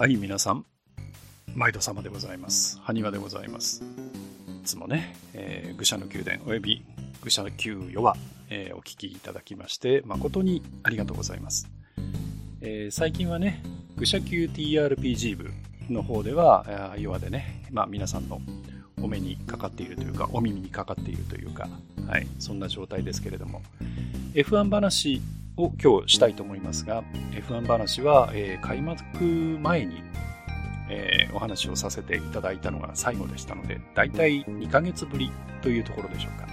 はい、皆さん、毎度様でございます。埴輪でございます。いつもね、えー愚者の宮殿および愚者の給与は、えーお聞きいただきまして、誠にありがとうございます。えー最近はね、愚者級 TRPG 部の方では、あー要はでね、まあ皆さんのお目にかかっているというか、お耳にかかっているというか、はい、そんな状態ですけれども、F1 話を今日したいと思いますが、F1 話は、えー開幕前に、えーお話をさせていただいたのが最後でしたので、だいたい2ヶ月ぶりというところでしょうか。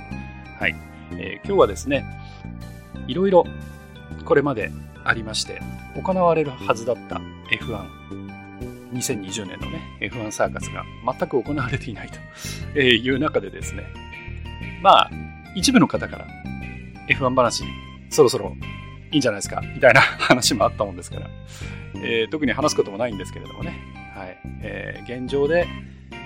はい。えー今日はですね、いろいろこれまでありまして、行われるはずだった F1。2020年のね、F1 サーカスが全く行われていないという中でですね、まあ、一部の方から F1 話、そろそろいいんじゃないですか。みたいな話もあったもんですから、えー特に話すこともないんですけれどもね、はい。えー現状で、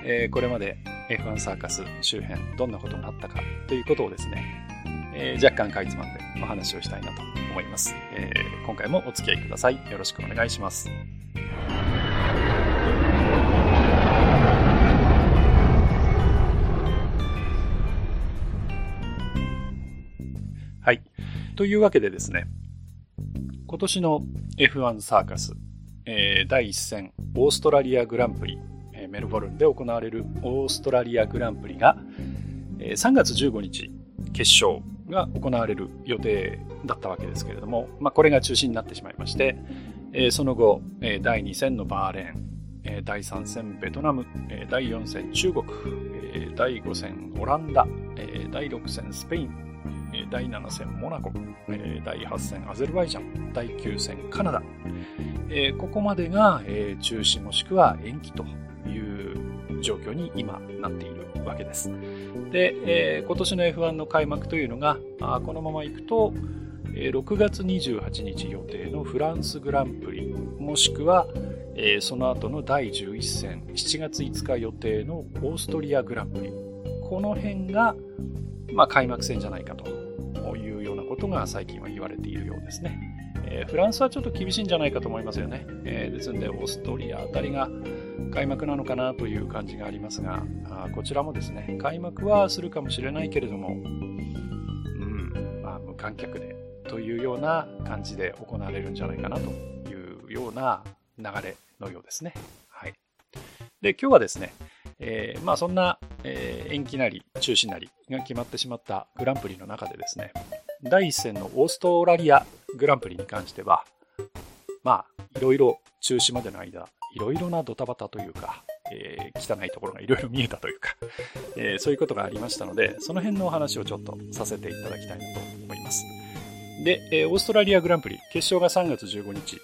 えーこれまで F1 サーカス周辺どんなことがあったかということをですね、えー若干かいつまんでお話をしたいなと思います、えー今回もお付き合いください。よろしくお願いします。はい。というわけでですね今年の F1 サーカス、えー第1戦オーストラリアグランプリ、えーメルボルンで行われるオーストラリアグランプリが、えー3月15日決勝が行われる予定だったわけですけれども、まあ、これが中止になってしまいまして、えーその後、えー第2戦のバーレーン、えー第3戦ベトナム、えー第4戦中国、えー第5戦オランダ、えー第6戦スペイン、えー第7戦モナコ、えー第8戦アゼルバイジャン、第9戦カナダ、えーここまでが、えー中止もしくは延期という状況に今なっているわけです。で、えー今年の F1 の開幕というのが、このままいくと、えー6月28日予定のフランスグランプリ、もしくは、えーその後の第11戦、7月5日予定のオーストリアグランプリ、この辺が、まあ、開幕戦じゃないかというようなことが最近は言われているようですね。えーフランスはちょっと厳しいんじゃないかと思いますよね。えーですので、オーストリアあたりが開幕なのかなという感じがありますが、あこちらもですね、開幕はするかもしれないけれども、うん、まあ、無観客でというような感じで行われるんじゃないかなというような流れのようですね。で、今日はですね、えーまあそんな、えー延期なり中止なりが決まってしまったグランプリの中でですね、第一戦のオーストラリアグランプリに関しては、まあ、いろいろ中止までの間、いろいろなドタバタというか、えー汚いところがいろいろ見えたというか、えそういうことがありましたので、その辺のお話をちょっとさせていただきたいなと思います。で、えオーストラリアグランプリ、決勝が3月15日、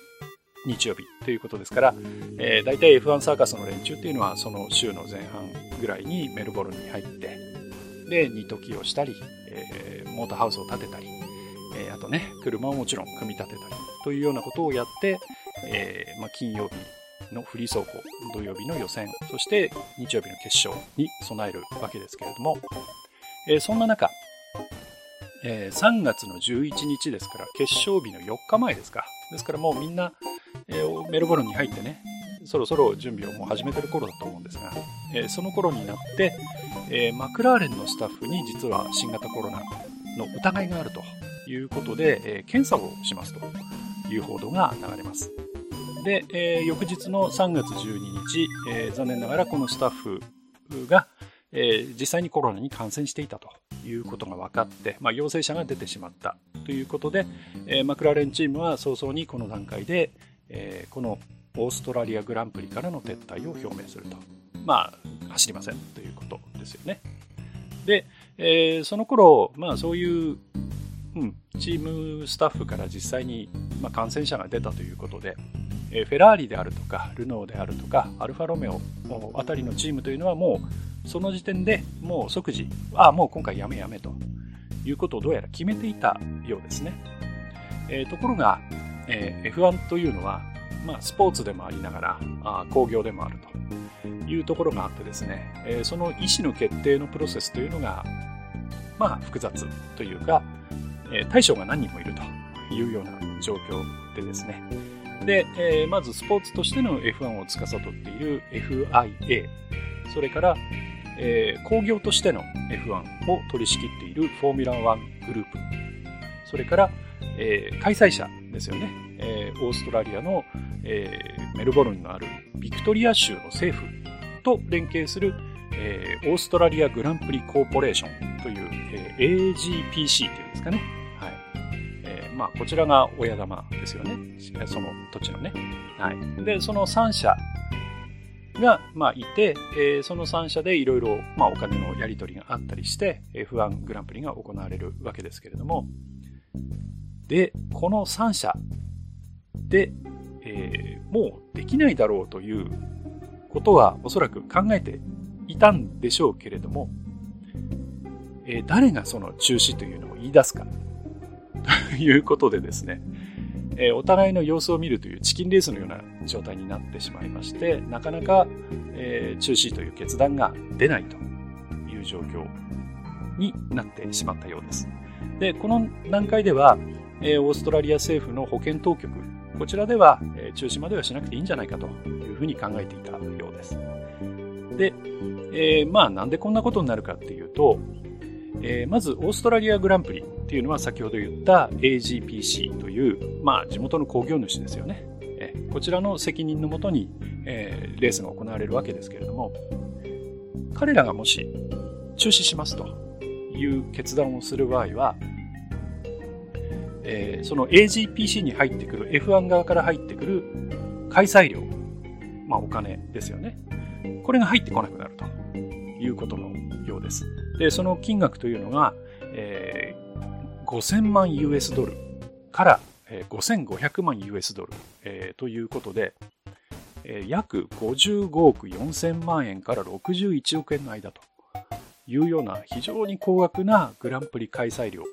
日曜日ということですから、えー、大体 F1 サーカスの連中っていうのは、その週の前半ぐらいにメルボルンに入って、で、二時をしたり、えーモーターハウスを建てたり、えーあとね、車をもちろん組み立てたりというようなことをやって、えーまあ、金曜日のフリー走行、土曜日の予選、そして日曜日の決勝に備えるわけですけれども、えーそんな中、えー3月の11日ですから、決勝日の4日前ですか。ですからもうみんな、えーメルボルンに入ってね、そろそろ準備をもう始めてる頃だと思うんですが、えーその頃になって、えーマクラーレンのスタッフに実は新型コロナの疑いがあるということで、えー検査をしますという報道が流れます。で、え翌日の3月12日、え残念ながらこのスタッフが、え実際にコロナに感染していたということが分かって、まあ、陽性者が出てしまったということで、えーマクラーレンチームは早々にこの段階で、えーこのオーストラリアグランプリからの撤退を表明すると。まあ、走りませんということですよね。で、えーその頃、まあそういう、うん、チームスタッフから実際に、まあ、感染者が出たということで、えーフェラーリであるとか、ルノーであるとか、アルファロメオあたりのチームというのはもう、その時点でもう即時、ああ、もう今回やめやめということをどうやら決めていたようですね。えーところが、えー F1 というのは、まあ、スポーツでもありながら、あ工業でもあるというところがあってですね、えーその意思の決定のプロセスというのが、まあ、複雑というか、えー大将が何人もいるというような状況でですね、で、えー、まずスポーツとしての F1 を司っている FIA、それから、えー、工業としての F1 を取り仕切っているフォーミュラ1グループ、それから、えー、開催者ですよね、えー、オーストラリアの、え、メルボルンのあるビクトリア州の政府と連携する、え、オーストラリアグランプリコーポレーションという、え、AGPC っていうんですかね。はい。え、まあ、こちらが親玉ですよね。その土地のね。はい。で、その3社が、まあ、いて、えー、その3社でいろいろ、ま、お金のやり取りがあったりして、F1 グランプリが行われるわけですけれども、で、この3社で、えー、もうできないだろうということはおそらく考えていたんでしょうけれども、え、誰がその中止というのを言い出すかということでですね、えー、お互いの様子を見るというチキンレースのような状態になってしまいまして、なかなか、えー、中止という決断が出ないという状況になってしまったようです。で、この段階では、えー、オーストラリア政府の保健当局、こちらでは、え、中止まではしなくていいんじゃないかというふうに考えていたようです。で、え、まあなんでこんなことになるかっていうと、えー、まずオーストラリアグランプリっていうのは先ほど言った AGPC という、まあ地元の工業主ですよね。えー、こちらの責任のもとに、えー、レースが行われるわけですけれども、彼らがもし中止しますという決断をする場合は、えー、その AGPC に入ってくる F1 側から入ってくる開催料、まあお金ですよね。これが入ってこなくなるということのようです。で、その金額というのが、えー、5000万 US ドルから、えー、5500万 US ドル、えー、ということで、えー、約55億4000万円から61億円の間というような非常に高額なグランプリ開催料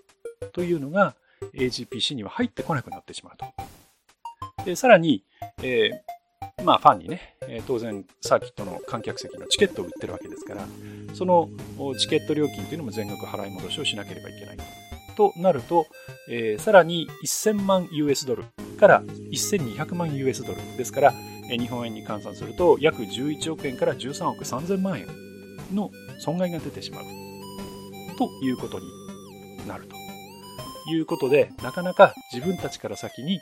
というのが AGPC には入ってこなくなってしまうと。でさらに、えまあ、ファンにね、え当然サーキットの観客席のチケットを売ってるわけですから、そのチケット料金というのも全額払い戻しをしなければいけない。となると、えー、さらに1000万 US ドルから1200万 US ドルですから、え日本円に換算すると約11億円から13億3000万円の損害が出てしまうということになるということで、なかなか自分たちから先に、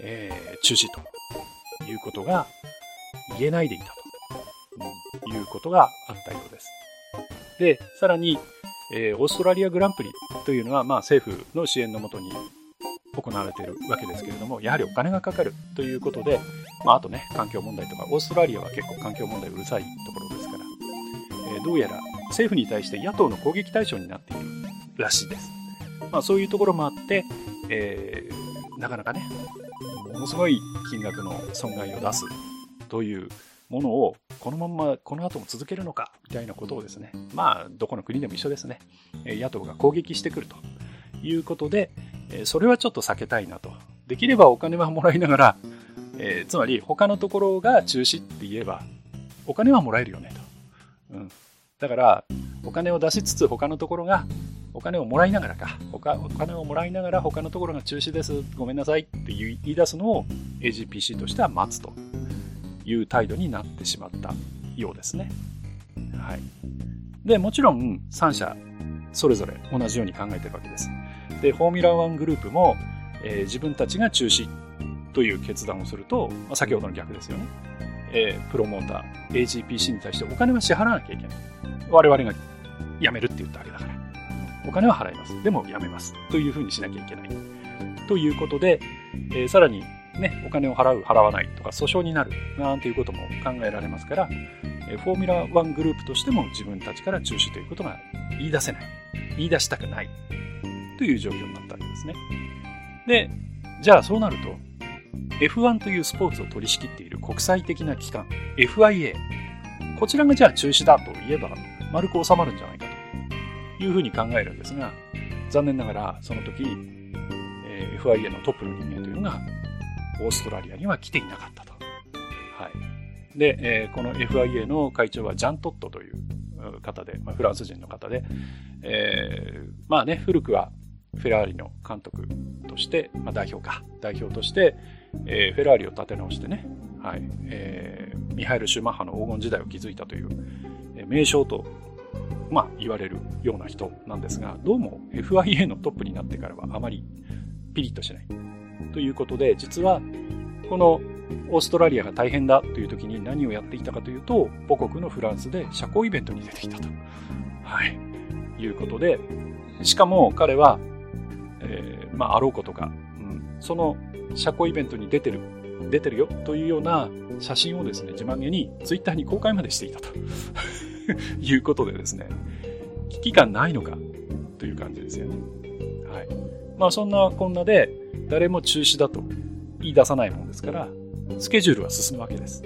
えー、中止ということが言えないでいたと、いうことがあったようです。で、さらに、えー、オーストラリアグランプリというのは、まあ、政府の支援のもとに行われているわけですけれども、やはりお金がかかるということで、まあ、あとね、環境問題とか、オーストラリアは結構環境問題うるさいところですから、えー、どうやら政府に対して野党の攻撃対象になっているらしいです。まあ、そういうところもあって、えー、なかなかね、ものすごい金額の損害を出すというものをこのままこの後も続けるのかみたいなことをですね、まあ、どこの国でも一緒ですね、野党が攻撃してくるということで、それはちょっと避けたいなと。できればお金はもらいながら、え、つまり他のところが中止って言えば、お金はもらえるよねと。うん。だから、お金を出しつつ他のところがお金をもらいながらか、お金をもらいながら他のところが中止です、ごめんなさいって言い出すのを AGPC としては待つという態度になってしまったようですね。はい。で、もちろん3社それぞれ同じように考えてるわけです。で、フォーミュラー1グループも、えー、自分たちが中止という決断をすると、まあ、先ほどの逆ですよね。えー、プロモーター、AGPC に対してお金は支払わなきゃいけない。我々が辞めるって言ったわけだから。お金は払います。でもやめます。というふうにしなきゃいけない。ということで、えー、さらにね、お金を払う、払わないとか訴訟になるなんていうことも考えられますから、フォーミュラ1グループとしても自分たちから中止ということが言い出せない。言い出したくない。という状況になったわけですね。で、じゃあそうなると、F1 というスポーツを取り仕切っている国際的な機関、FIA。こちらがじゃあ中止だと言えば丸く収まるんじゃないかというふうに考えるんですが、残念ながらその時、FIA のトップの人間というのがオーストラリアには来ていなかったと。はい。で、えー、この FIA の会長はジャン・トットという方で、まあ、フランス人の方で、えー、まあね、古くはフェラーリの監督として、まあ、代表か、代表として、えー、フェラーリを立て直してね、はい、えー、ミハエル・シューマッハの黄金時代を築いたという、えー、名称と、まあ、言われるような人なんですが、どうも FIA のトップになってからはあまりピリッとしない。ということで、実は、このオーストラリアが大変だという時に何をやっていたかというと、母国のフランスで社交イベントに出てきたと。はい。いうことで、しかも彼は、えー、まあ、あろうことか、うん、その社交イベントに出てる、出てるよというような写真をですね、自慢げにツイッターに公開までしていたと いうことでですね、危機感ないのかという感じですよね。はい。まあそんなこんなで誰も中止だと言い出さないもんですから、スケジュールは進むわけです。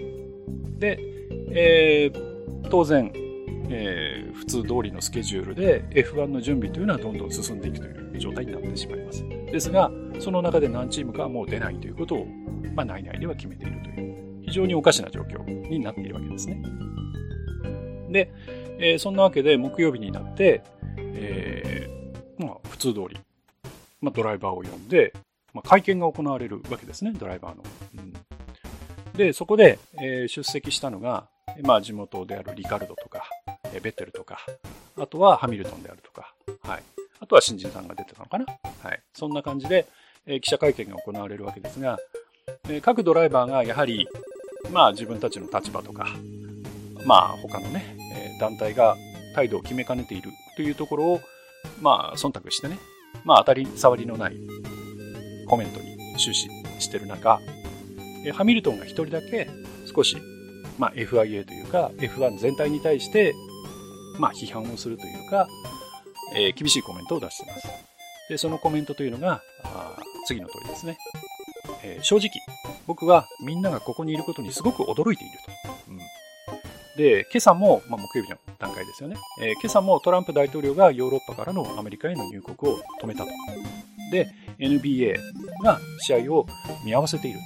で、えー、当然、えー、普通通りのスケジュールで F1 の準備というのはどんどん進んでいくという状態になってしまいます。ですが、その中で何チームかはもう出ないということを、まあ、内々では決めているという、非常におかしな状況になっているわけですね。で、えー、そんなわけで木曜日になって、えー、まあ、普通通り、まあ、ドライバーを呼んで、まあ、会見が行われるわけですね、ドライバーの。うん、で、そこで、えー、出席したのが、まあ、地元であるリカルドとか、えベッテルとか、あとはハミルトンであるとか、はい。あとは新人さんが出てたのかな。はい。そんな感じで、えー、記者会見が行われるわけですが、えー、各ドライバーがやはり、まあ自分たちの立場とか、まあ他のね、えー、団体が態度を決めかねているというところを、まあ忖度してね、まあ当たり障りのないコメントに終始してる中、ハミルトンが一人だけ少し、まあ FIA というか F1 全体に対してまあ、批判をするというか、えー、厳しいコメントを出しています。で、そのコメントというのが、あ次の通りですね。えー、正直、僕はみんながここにいることにすごく驚いていると。うん、で、今朝も、まあ、木曜日の段階ですよね。えー、今朝もトランプ大統領がヨーロッパからのアメリカへの入国を止めたと。で、NBA が試合を見合わせている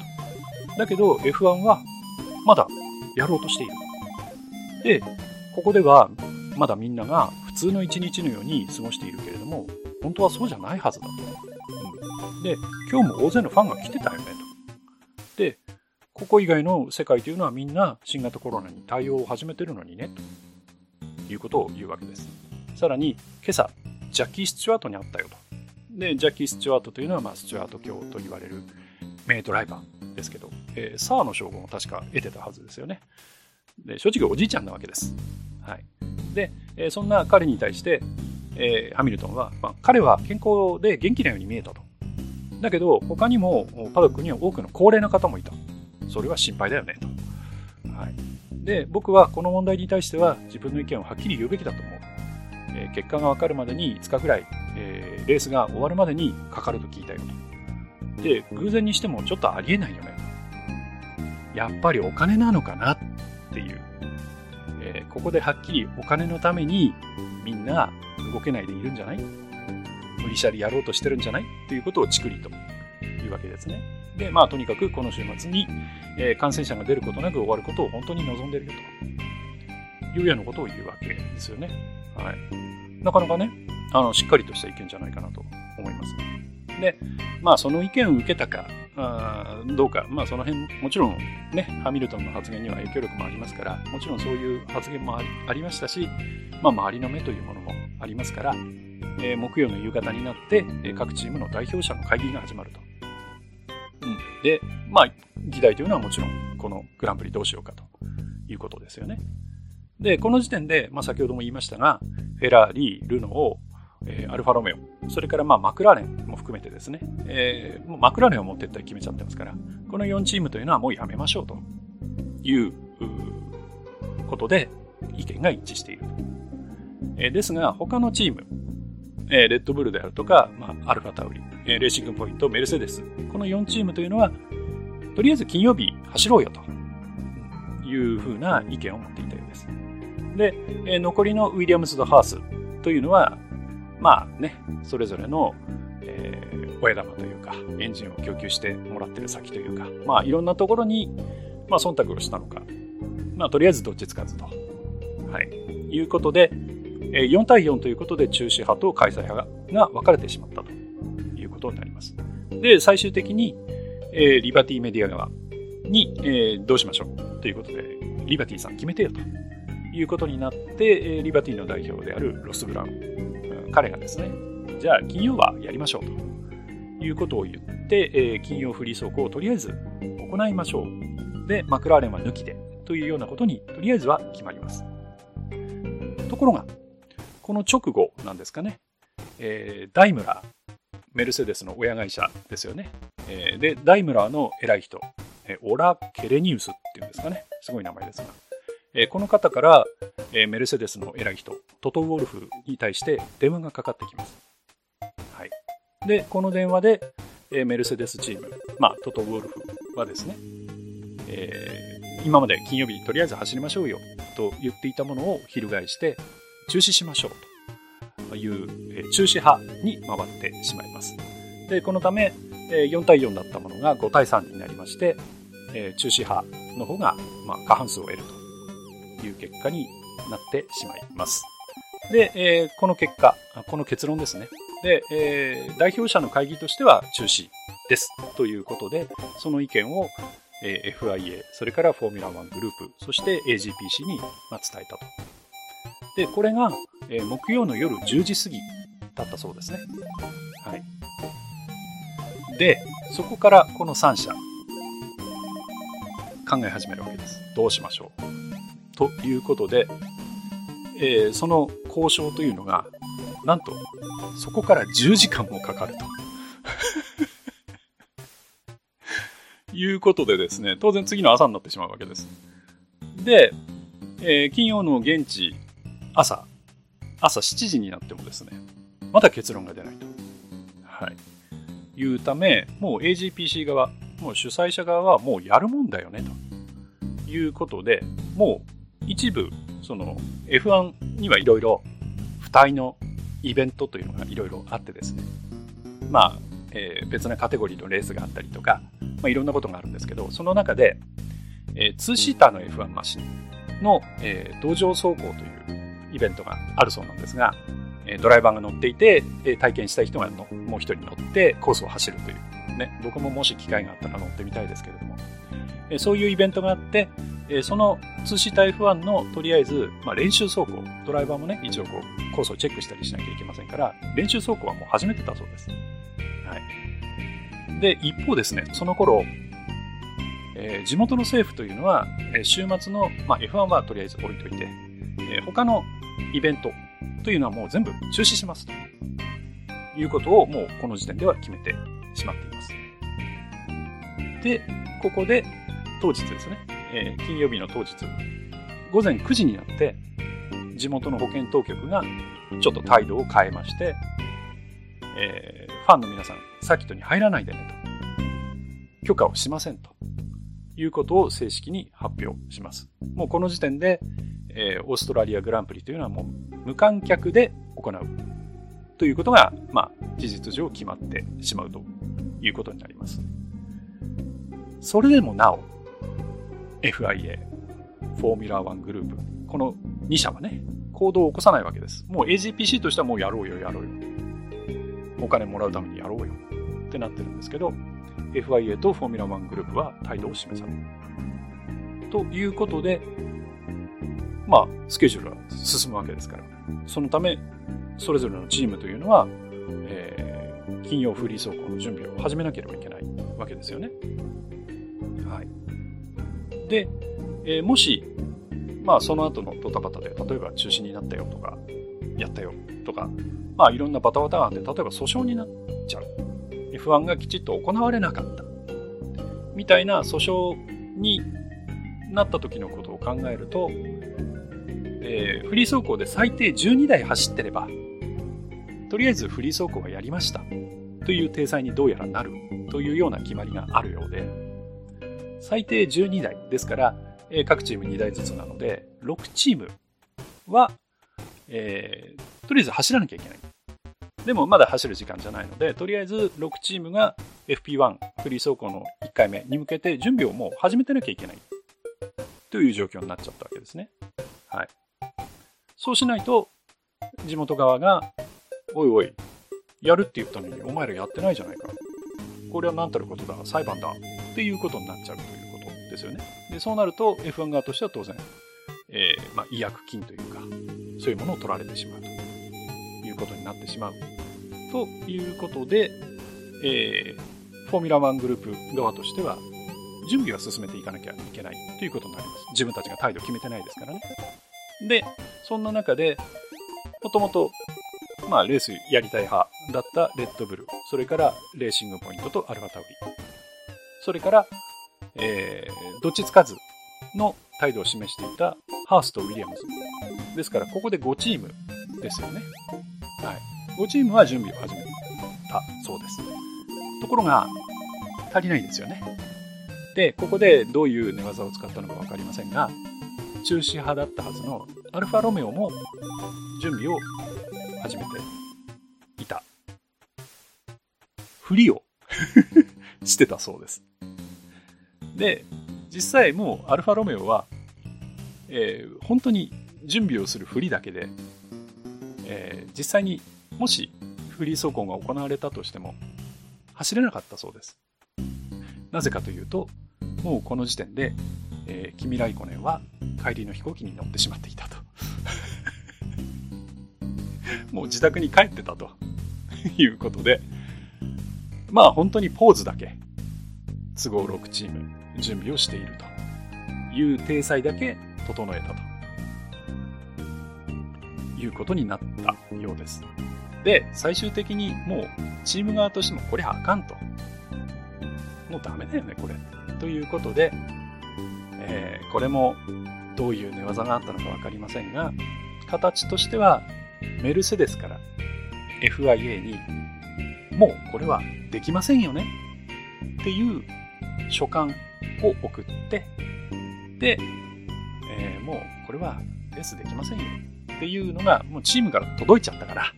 と。だけど F1 はまだやろうとしている。で、ここではまだみんなが普通の一日のように過ごしているけれども、本当はそうじゃないはずだと。うん、で、今日も大勢のファンが来てたよねと。で、ここ以外の世界というのはみんな新型コロナに対応を始めてるのにね、ということを言うわけです。さらに、今朝、ジャッキー・スチュワートに会ったよと。で、ジャッキー・スチュワートというのは、まあ、スチュワート教と言われる名ドライバーですけど、えー、サーの称号を確か得てたはずですよね。で、正直おじいちゃんなわけです。はい。で、えそんな彼に対して、えー、ハミルトンは、まあ、彼は健康で元気なように見えたと。だけど、他にもパドックには多くの高齢な方もいた。それは心配だよね、と。はい。で、僕はこの問題に対しては自分の意見をはっきり言うべきだと思う。え、結果がわかるまでに5日ぐらい、えー、レースが終わるまでにかかると聞いたよと。で、偶然にしてもちょっとありえないよね。やっぱりお金なのかなっていうえー、ここではっきりお金のためにみんな動けないでいるんじゃない？無理しゃりやろうとしてるんじゃない？ということをチクリというわけですね。で、まあとにかくこの週末に、えー、感染者が出ることなく終わることを本当に望んでいるよというようなことを言うわけですよね。はい。なかなかね、あの、しっかりとした意見じゃないかなと思います。で、まあその意見を受けたか、あどうか、まあその辺、もちろんね、ハミルトンの発言には影響力もありますから、もちろんそういう発言もありましたし、まあ周りの目というものもありますから、えー、木曜の夕方になって、え各チームの代表者の会議が始まると。うん。で、まあ、議題というのはもちろん、このグランプリどうしようかということですよね。で、この時点で、まあ先ほども言いましたが、フェラーリ、ルノー、えー、アルファロメオ、それからまあマクラーレンも含めてですね、えー、もうマクラーレンを持ってったり決めちゃってますから、この4チームというのはもうやめましょうということで意見が一致している。えー、ですが、他のチーム、えー、レッドブルであるとか、まあ、アルファタウリ、えー、レーシングポイント、メルセデス、この4チームというのは、とりあえず金曜日走ろうよというふうな意見を持っていたようです。で、え、残りのウィリアムズとハースというのは、まあね、それぞれの、えー、親玉というか、エンジンを供給してもらってる先というか、まあいろんなところに、まあ忖度をしたのか、まあとりあえずどっちつかずと、はい、いうことで、え、4対4ということで中止派と開催派が分かれてしまったということになります。で、最終的に、えー、リバティメディア側に、えー、どうしましょうということで、リバティさん決めてよと。いうことになって、リバティの代表であるロス・ブラウン、彼がですね、じゃあ金曜はやりましょうということを言って、金曜フリー走行をとりあえず行いましょう。で、マクラーレンは抜きでというようなことにとりあえずは決まります。ところが、この直後なんですかね、えー、ダイムラー、メルセデスの親会社ですよね。えー、で、ダイムラーの偉い人、えオラ・ケレニウスっていうんですかね。すごい名前ですが。えこの方から、えメルセデスの偉い人、トト・ウォルフに対して電話がかかってきます。はい。で、この電話で、えメルセデスチーム、まあ、トト・ウォルフはですね、えー、今まで金曜日とりあえず走りましょうよと言っていたものを翻して中止しましょうという、えー、中止派に回ってしまいます。で、このため、え、4対4だったものが5対3になりまして、え、中止派の方が、ま、過半数を得るという結果になってしまいます。で、えー、この結果、この結論ですね。で、えー、代表者の会議としては中止ですということで、その意見を、えー、FIA、それからフォーミュラー1グループ、そして AGPC に、まあ、伝えたと。で、これが、えー、木曜の夜10時過ぎだったそうですね。はい。で、そこからこの3社、考え始めるわけです。どうしましょう？ということで、えー、その交渉というのが、なんと、そこから10時間もかかると。いうことでですね、当然次の朝になってしまうわけです。で、えー、金曜の現地朝、朝7時になってもですね、まだ結論が出ないと。はい。いうため、もう AGPC 側、もう主催者側はもうやるもんだよね、ということで、もう一部、その F1 にはいろいろ付帯のイベントというのがいろいろあってですね、まあ、えー、別なカテゴリーのレースがあったりとか、まあ、いろんなことがあるんですけど、その中で、えー、2シーターの F1 マシンの、えー、道場走行というイベントがあるそうなんですが、えドライバーが乗っていて、え体験したい人がのもう一人乗ってコースを走るという、ね、僕ももし機会があったら乗ってみたいですけれども、えそういうイベントがあって、えその2シーター F1 のとりあえず、まあ、練習走行、ドライバーもね、一応こうコースをチェックしたりしなきゃいけませんから、練習走行はもう始めてたそうです。はい。で、一方ですね、その頃、えー、地元の政府というのは、え、週末の、まあ、F1 はとりあえず置いといて、えー、他のイベントというのはもう全部中止しますということをもうこの時点では決めてしまっています。で、ここで当日ですね、えー、金曜日の当日、午前9時になって、地元の保健当局がちょっと態度を変えまして、えー、ファンの皆さん、サーキットに入らないでねと。許可をしませんと。いうことを正式に発表します。もうこの時点で、えー、オーストラリアグランプリというのはもう無観客で行うということが、まあ、事実上決まってしまうということになります。それでもなお、FIA、フォーミュラー1グループ、この2社はね、行動を起こさないわけです。もう AGPC としてはもうやろうよ、やろうよ。お金もらうためにやろうよ。ってなってるんですけど、FIA とフォーミュラー1グループは態度を示さない。ということで、まあ、スケジュールは進むわけですから。そのため、それぞれのチームというのは、えー、金曜フリー走行の準備を始めなければいけないわけですよね。で、えー、もし、まあ、その後のドタバタで、例えば中止になったよとか、やったよとか、まあ、いろんなバタバタがあって、例えば訴訟になっちゃう。F1 がきちっと行われなかった。みたいな訴訟になった時のことを考えると、えー、フリー走行で最低12台走ってれば、とりあえずフリー走行はやりました。という体裁にどうやらなるというような決まりがあるようで、最低12台ですから、えー、各チーム2台ずつなので、6チームは、えー、とりあえず走らなきゃいけない。でもまだ走る時間じゃないので、とりあえず6チームが FP1 フリー走行の1回目に向けて準備をもう始めてなきゃいけないという状況になっちゃったわけですね。はい。そうしないと、地元側が、おいおい、やるって言ったのにお前らやってないじゃないか。これは何たることだ、裁判だっていうことになっちゃうということですよね。で、そうなると F1 側としては当然、えー、まあ、違約金というか、そういうものを取られてしまうということになってしまう。ということで、えー、フォーミュラ1グループ側としては、準備は進めていかなきゃいけないということになります。自分たちが態度を決めてないですからね。で、そんな中で、もともと、まあ、レースやりたい派だったレッドブル、それからレーシングポイントとアルファタウリ、それから、えー、どっちつかずの態度を示していたハースとウィリアムズ。ですから、ここで5チームですよね。はい。5チームは準備を始めたそうです。ところが、足りないんですよね。で、ここでどういう寝技を使ったのか分かりませんが、中止派だったはずのアルファロメオも準備を始めていた。ふりを してたそうです。で、実際もうアルファロメオは、えー、本当に準備をするふりだけで、えー、実際にもしフリー走行が行われたとしても走れなかったそうです。なぜかというと、もうこの時点で、えー、キミ・ライコネンは帰りの飛行機に乗ってしまっていたと。もう自宅に帰ってたということで、まあ本当にポーズだけ、都合6チーム準備をしているという体裁だけ整えたということになったようです。で、最終的にもうチーム側としてもこれはあかんと。もうダメだよね、これ。ということで、えー、これもどういう寝技があったのか分かりませんが、形としてはメルセデスから FIA にもうこれはできませんよねっていう書簡を送ってで、えー、もうこれはレースできませんよっていうのがもうチームから届いちゃったから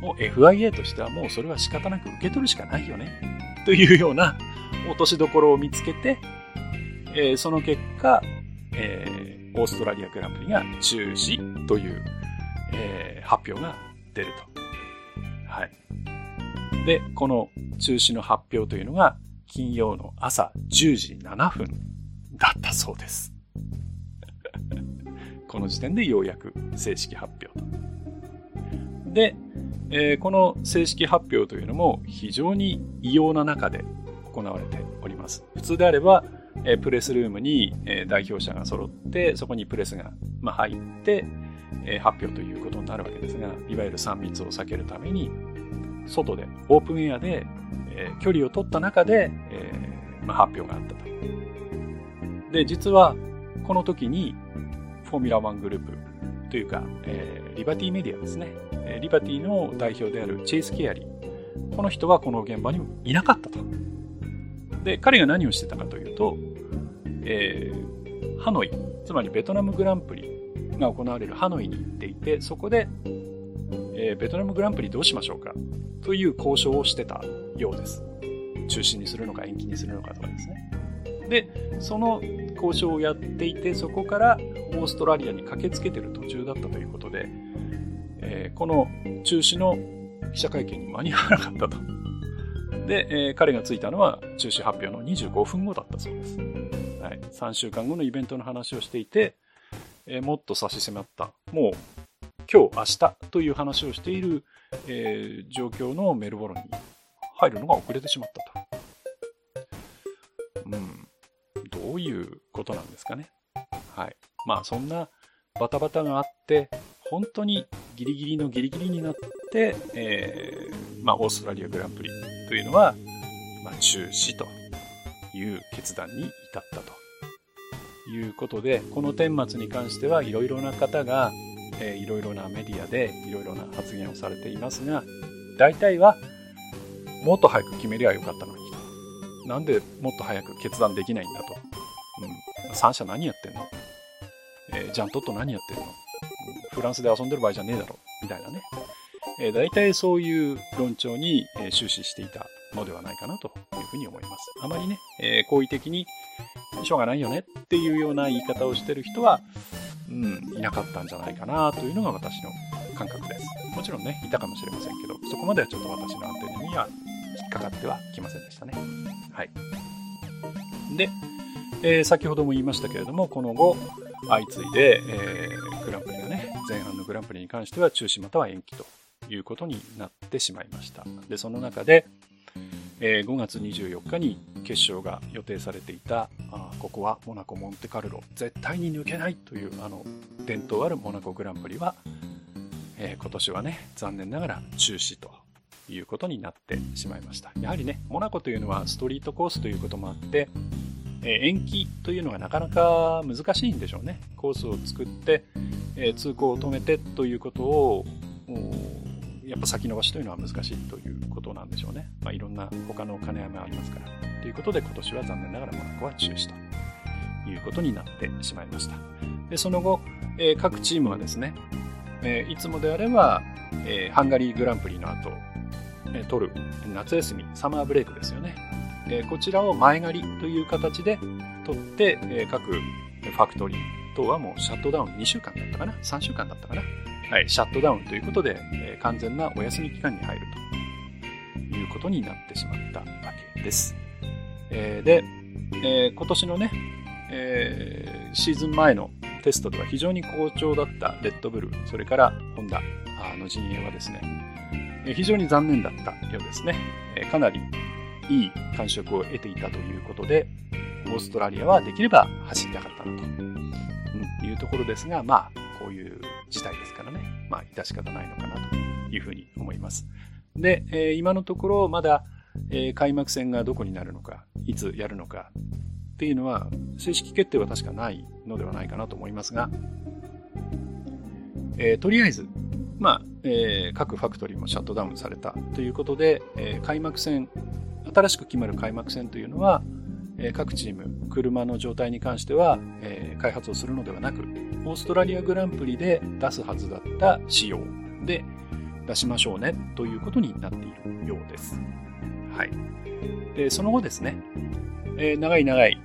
もう FIA としてはもうそれは仕方なく受け取るしかないよねというような落としどころを見つけて、えー、その結果、えー、オーストラリアグランプリが中止という、えー、発表が出ると。はい。で、この中止の発表というのが金曜の朝10時7分だったそうです。この時点でようやく正式発表と。で、えー、この正式発表というのも非常に異様な中で行われております。普通であれば、えー、プレスルームに、えー、代表者が揃って、そこにプレスが、まあ、入って、え、発表ということになるわけですが、いわゆる3密を避けるために、外で、オープンエアで、えー、距離を取った中で、えーまあ、発表があったと。で、実は、この時に、フォーミュラ1グループというか、えー、リバティメディアですね。リバティの代表であるチェイス・ケアリー。この人はこの現場にいなかったと。で、彼が何をしてたかというと、えー、ハノイ、つまりベトナムグランプリが行われるハノイに行っていて、そこで、えー、ベトナムグランプリどうしましょうかという交渉をしてたようです。中止にするのか延期にするのかとかですね。で、その交渉をやっていて、そこからオーストラリアに駆けつけてる途中だったということで、えー、この中止の記者会見に間に合わなかったと。で、えー、彼が着いたのは中止発表の25分後だったそうです。はい、3週間後のイベントの話をしていて、えー、もっと差し迫った、もう今日、明日という話をしている、えー、状況のメルボルンに入るのが遅れてしまったと。うん、どういうことなんですかね。はい。まあそんなバタバタがあって、本当にギリギリのギリギリになって、えー、まあオーストラリアグランプリというのは、まあ、中止という決断に至ったということで、この顛末に関してはいろいろな方が、えー、いろいろなメディアでいろいろな発言をされていますが、大体は、もっと早く決めりゃよかったのに。なんでもっと早く決断できないんだと。うん。三者何やってんの？えー、ジャントット何やってんの、うん、フランスで遊んでる場合じゃねえだろ。みたいなね。えー、大体そういう論調に、え終始していたのではないかなというふうに思います。あまりね、え好意的にしょうがないよねっていうような言い方をしてる人は、うん、いなかったんじゃないかなというのが私の感覚です。もちろんね、いたかもしれませんけど、そこまではちょっと私のアンテナにはかかってはきませんでしたね。はい。で、えー、先ほども言いましたけれども、この後、相次いで、えー、グランプリがね、前半のグランプリに関しては中止または延期ということになってしまいました。で、その中で、えー、5月24日に決勝が予定されていたあここはモナコ・モンテカルロ絶対に抜けないというあの伝統あるモナコグランプリは、えー、今年はね残念ながら中止ということになってしまいましたやはりねモナコというのはストリートコースということもあって、え、延期というのがなかなか難しいんでしょうねコースを作って、え通行を止めてということをやっぱ先延ばしというのは難しいということなんでしょうね。まあ、いろんな他の兼ね合いもありますから。ということで今年は残念ながらモナコは中止ということになってしまいました。でその後、え、各チームはですね、え、いつもであれば、え、ハンガリーグランプリの後、取る夏休み、サマーブレイクですよね。こちらを前借りという形で取って、各ファクトリー等はもうシャットダウン2週間だったかな ?3 週間だったかな？はい、シャットダウンということで、完全なお休み期間に入るということになってしまったわけです。で、今年のね、え、シーズン前のテストでは非常に好調だったレッドブル、それからホンダの陣営はですね、非常に残念だったようですね。かなりいい感触を得ていたということで、オーストラリアはできれば走りたかったなと、いうところですが、まあ、こういう事態ですからね。まあ、致し方ないのかなというふうに思います。で、え、今のところまだ、え、開幕戦がどこになるのか、いつやるのかっていうのは、正式決定は確かないのではないかなと思いますが、え、とりあえず、まあ、えー、各ファクトリーもシャットダウンされたということで、えー、開幕戦、新しく決まる開幕戦というのは、えー、各チーム、車の状態に関しては、え、開発をするのではなく、オーストラリアグランプリで出すはずだった仕様で出しましょうねということになっているようです。はい。で、その後ですね、え、長い長い、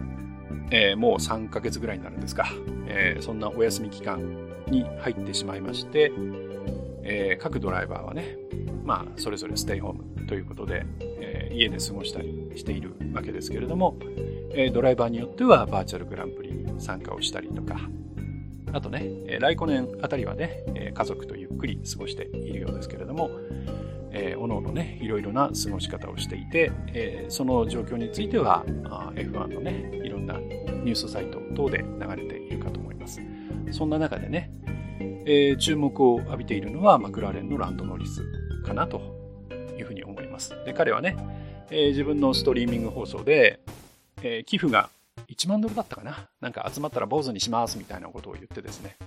え、もう3ヶ月ぐらいになるんですか、え、そんなお休み期間に入ってしまいまして、え各ドライバーはね、まあ、それぞれステイホームということで、え家で過ごしたりしているわけですけれども、えドライバーによってはバーチャルグランプリに参加をしたりとか、あとね、え来古年あたりはね、え家族とゆっくり過ごしているようですけれども、えー、おのおのね、いろいろな過ごし方をしていて、えー、その状況については、F1 のね、いろんなニュースサイト等で流れているかと思います。そんな中でね、えー、注目を浴びているのはマクラーレンのランドノリスかなというふうに思います。で、彼はね、えー、自分のストリーミング放送で、えー、寄付が1万ドルだったかな。なんか集まったら坊主にしますみたいなことを言ってですね、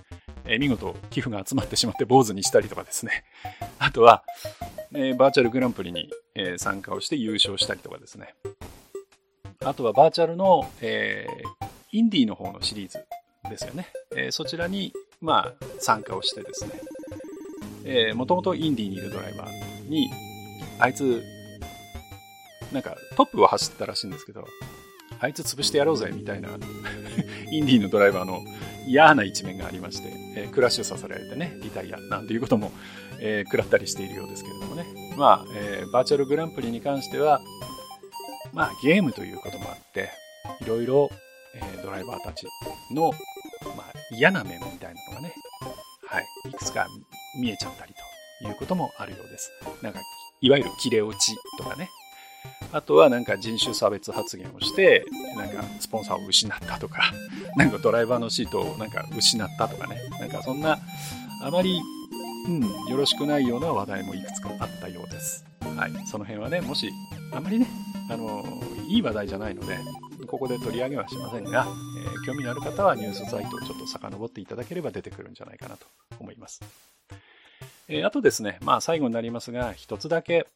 え、見事寄付が集まってしまって坊主にしたりとかですね、あとは、え、バーチャルグランプリに、え、参加をして優勝したりとかですね、あとはバーチャルの、え、インディーの方のシリーズですよね、え、そちらに、まあ、参加をしてですね、えー、もともとインディーにいるドライバーに、あいつ、なんかトップを走ってたらしいんですけど、あいつ潰してやろうぜみたいな インディーのドライバーの嫌な一面がありまして、えー、クラッシュさせられてね、リタイアなんていうことも、えー、食らったりしているようですけれどもね。まあ、えー、バーチャルグランプリに関しては、まあ、ゲームということもあって、いろいろ、え、ドライバーたちの、嫌な面みたいなのがね、はい、いくつか見えちゃったりということもあるようです。なんか、いわゆる切れ落ちとかね、あとはなんか人種差別発言をして、なんかスポンサーを失ったとか、なんかドライバーのシートをなんか失ったとかね、なんかそんな、あまり、うん、よろしくないような話題もいくつかあったようです。はい。その辺はね、もし、あまりね、あの、いい話題じゃないので、ここで取り上げはしませんが、えー、興味のある方はニュースサイトをちょっと遡っていただければ出てくるんじゃないかなと思います。えー、あとですね、まあ最後になりますが、一つだけ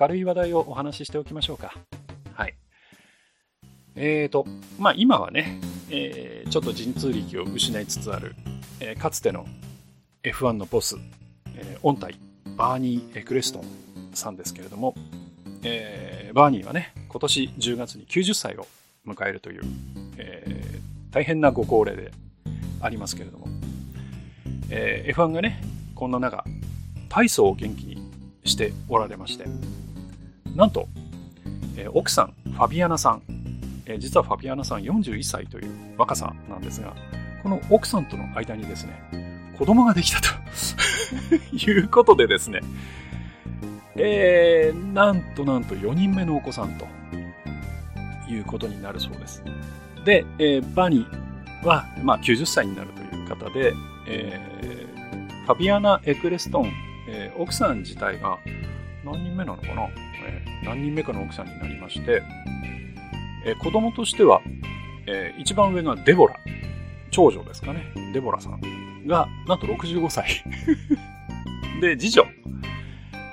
明るい話題をお話ししておきましょうか。はい。えーと、まあ今はね、えー、ちょっと神通力を失いつつある、えー、かつての F1 のボス、えー、御大、バーニー・エクレストンさんですけれども、えー、バーニーはね、今年10月に90歳を迎えるという、えー、大変なご高齢でありますけれども、えー、F1 がね、こんな中、体操を元気にしておられまして、なんと、えー、奥さん、ファビアナさん、えー、実はファビアナさん41歳という若さなんですが、この奥さんとの間にですね、子供ができたと いうことでですね、えー、なんとなんと4人目のお子さんということになるそうです。で、えー、バニーは、まあ、90歳になるという方で、えー、ファビアナ・エクレストン、えー、奥さん自体が何人目なのかな、えー、何人目かの奥さんになりまして、えー、子供としては、えー、一番上がデボラ、長女ですかね、デボラさんが、なんと65歳。で、次女、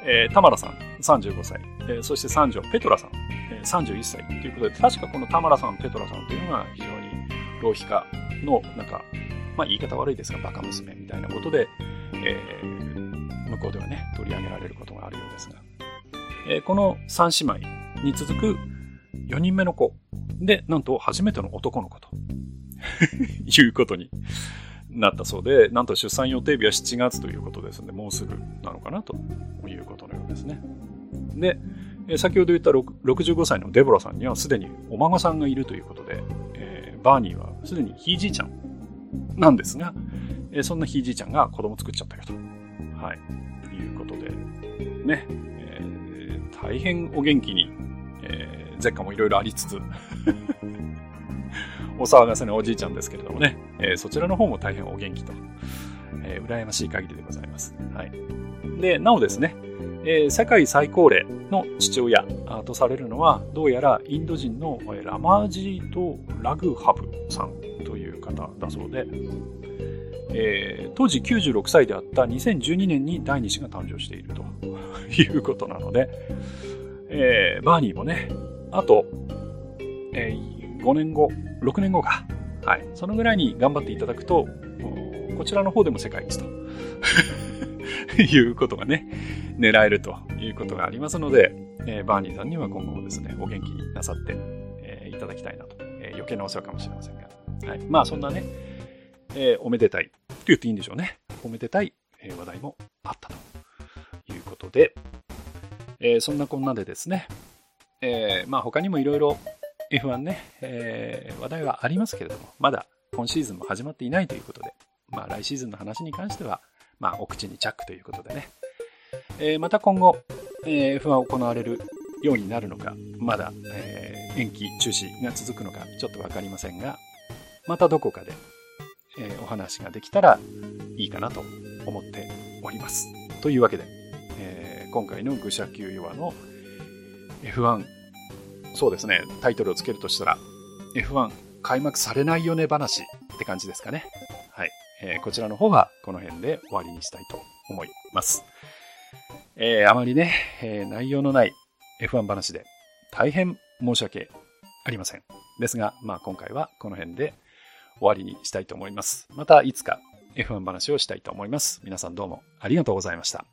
えー、タマラさん、35歳、えー、そして三女、ペトラさん、えー、31歳。ということで、確かこのタマラさん、ペトラさんというのが非常に浪費家の、なんか、まあ言い方悪いですが、バカ娘みたいなことで、えー、向こうではね、取り上げられることがあるようですが、えー、この3姉妹に続く4人目の子。で、なんと初めての男の子と。いうことになったそうで、なんと出産予定日は7月ということですので、もうすぐなのかなということのようですね。で、先ほど言った65歳のデボラさんにはすでにお孫さんがいるということで、えー、バーニーはすでにひいじいちゃんなんですが、えー、そんなひいじいちゃんが子供作っちゃったよと。はい。いうことで、ね、えー、大変お元気に、えー、絶下もいろいろありつつ お騒がせなおじいちゃんですけれどもね、えー、そちらの方も大変お元気と、えー、羨ましい限りでございます。はい。で、なおですね、えー、世界最高齢の父親とされるのは、どうやらインド人のラマージート・ラグハブさんという方だそうで、えー、当時96歳であった2012年に第2子が誕生していると いうことなので、えー、バーニーもね、あと、えー、5年後、6年後か。はい。そのぐらいに頑張っていただくと、こちらの方でも世界一と いうことがね、狙えるということがありますので、えー、バーニーさんには今後もですね、お元気になさって、えー、いただきたいなと、えー、余計なお世話かもしれませんが。はい。まあそんなね、えー、おめでたい、と言っていいんでしょうね。おめでたい、えー、話題もあったということで、えー、そんなこんなでですね、えー、まあ他にもいろいろ F1 ね、えー、話題はありますけれども、まだ今シーズンも始まっていないということで、まあ来シーズンの話に関しては、まあお口にチャックということでね、えー、また今後、えー、F1 行われるようになるのか、まだ、えー、延期、中止が続くのかちょっとわかりませんが、またどこかで、えー、お話ができたらいいかなと思っております。というわけで、えー、今回の愚者級弱の F1 そうですね、タイトルをつけるとしたら、F1 開幕されないよね話って感じですかね。はい。えー、こちらの方はこの辺で終わりにしたいと思います。えー、あまりね、えー、内容のない F1 話で大変申し訳ありません。ですが、まあ今回はこの辺で終わりにしたいと思います。またいつか F1 話をしたいと思います。皆さんどうもありがとうございました。